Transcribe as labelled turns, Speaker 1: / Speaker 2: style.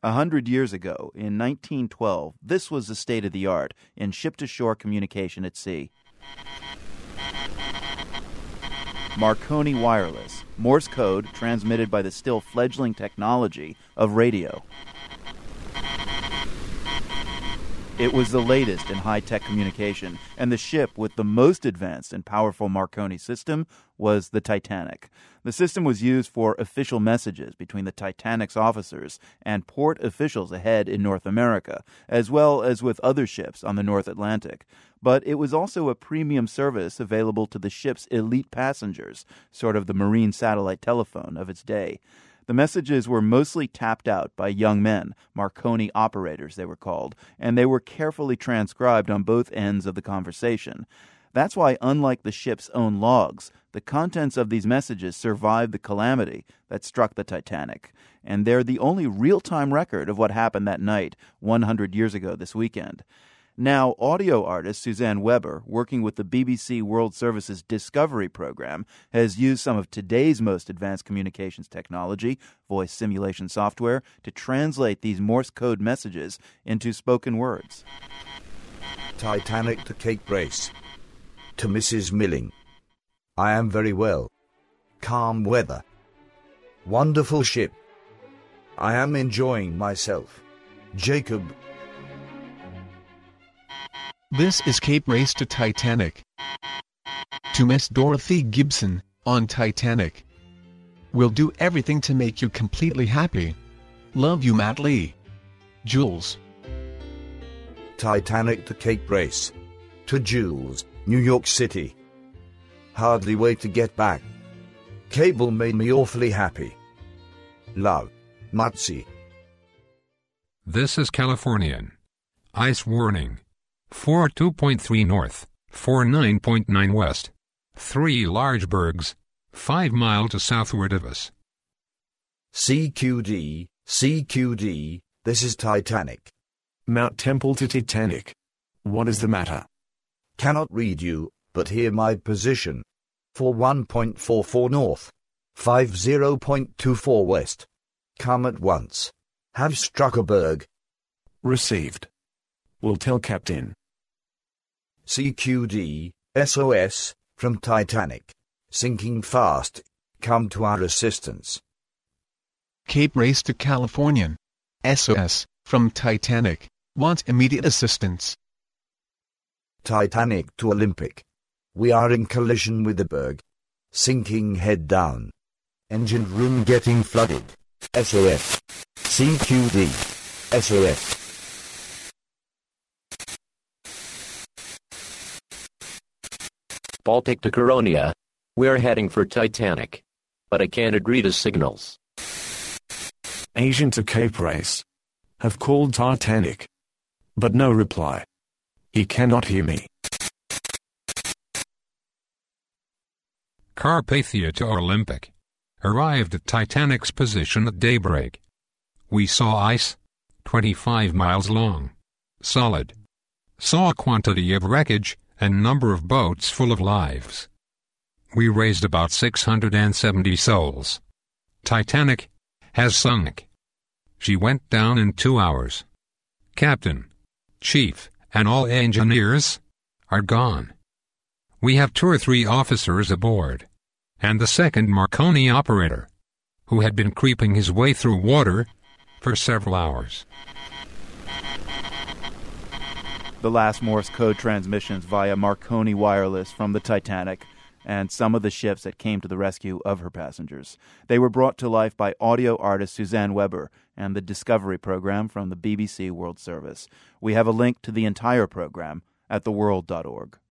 Speaker 1: A hundred years ago, in 1912, this was the state of the art in ship to shore communication at sea. Marconi Wireless, Morse code transmitted by the still fledgling technology of radio. It was the latest in high tech communication, and the ship with the most advanced and powerful Marconi system was the Titanic. The system was used for official messages between the Titanic's officers and port officials ahead in North America, as well as with other ships on the North Atlantic. But it was also a premium service available to the ship's elite passengers, sort of the marine satellite telephone of its day. The messages were mostly tapped out by young men, Marconi operators they were called, and they were carefully transcribed on both ends of the conversation. That's why, unlike the ship's own logs, the contents of these messages survived the calamity that struck the Titanic, and they're the only real time record of what happened that night 100 years ago this weekend. Now, audio artist Suzanne Weber, working with the BBC World Service's Discovery program, has used some of today's most advanced communications technology, voice simulation software, to translate these Morse code messages into spoken words.
Speaker 2: Titanic to Cape Race. To Mrs. Milling. I am very well. Calm weather. Wonderful ship. I am enjoying myself. Jacob
Speaker 3: this is Cape Race to Titanic. To Miss Dorothy Gibson, on Titanic. We'll do everything to make you completely happy. Love you Matt Lee. Jules.
Speaker 2: Titanic to Cape Race. To Jules, New York City. Hardly wait to get back. Cable made me awfully happy. Love. Mutsi.
Speaker 4: This is Californian. Ice warning. 42.3 north, 49.9 west. Three large bergs, 5 mile to southward of us.
Speaker 2: CQD, CQD, this is Titanic.
Speaker 5: Mount Temple to Titanic. What is the matter?
Speaker 2: Cannot read you, but hear my position. For 1.44 north, 50.24 west. Come at once. Have struck a berg.
Speaker 5: Received. Will tell Captain.
Speaker 2: CQD, SOS, from Titanic. Sinking fast. Come to our assistance.
Speaker 3: Cape Race to Californian. SOS, from Titanic. Want immediate assistance.
Speaker 2: Titanic to Olympic. We are in collision with the berg. Sinking head down. Engine room getting flooded. SOS. CQD. SOS.
Speaker 6: Baltic to Caronia. We're heading for Titanic. But I can't agree to signals.
Speaker 5: Asian to Cape Race. Have called Titanic. But no reply. He cannot hear me.
Speaker 4: Carpathia to Olympic. Arrived at Titanic's position at daybreak. We saw ice, 25 miles long. Solid. Saw a quantity of wreckage and number of boats full of lives. We raised about 670 souls. Titanic has sunk. She went down in two hours. Captain, chief, and all engineers are gone. We have two or three officers aboard, and the second Marconi operator, who had been creeping his way through water for several hours
Speaker 1: the last Morse code transmissions via Marconi wireless from the Titanic and some of the ships that came to the rescue of her passengers. They were brought to life by audio artist Suzanne Weber and the Discovery program from the BBC World Service. We have a link to the entire program at theworld.org.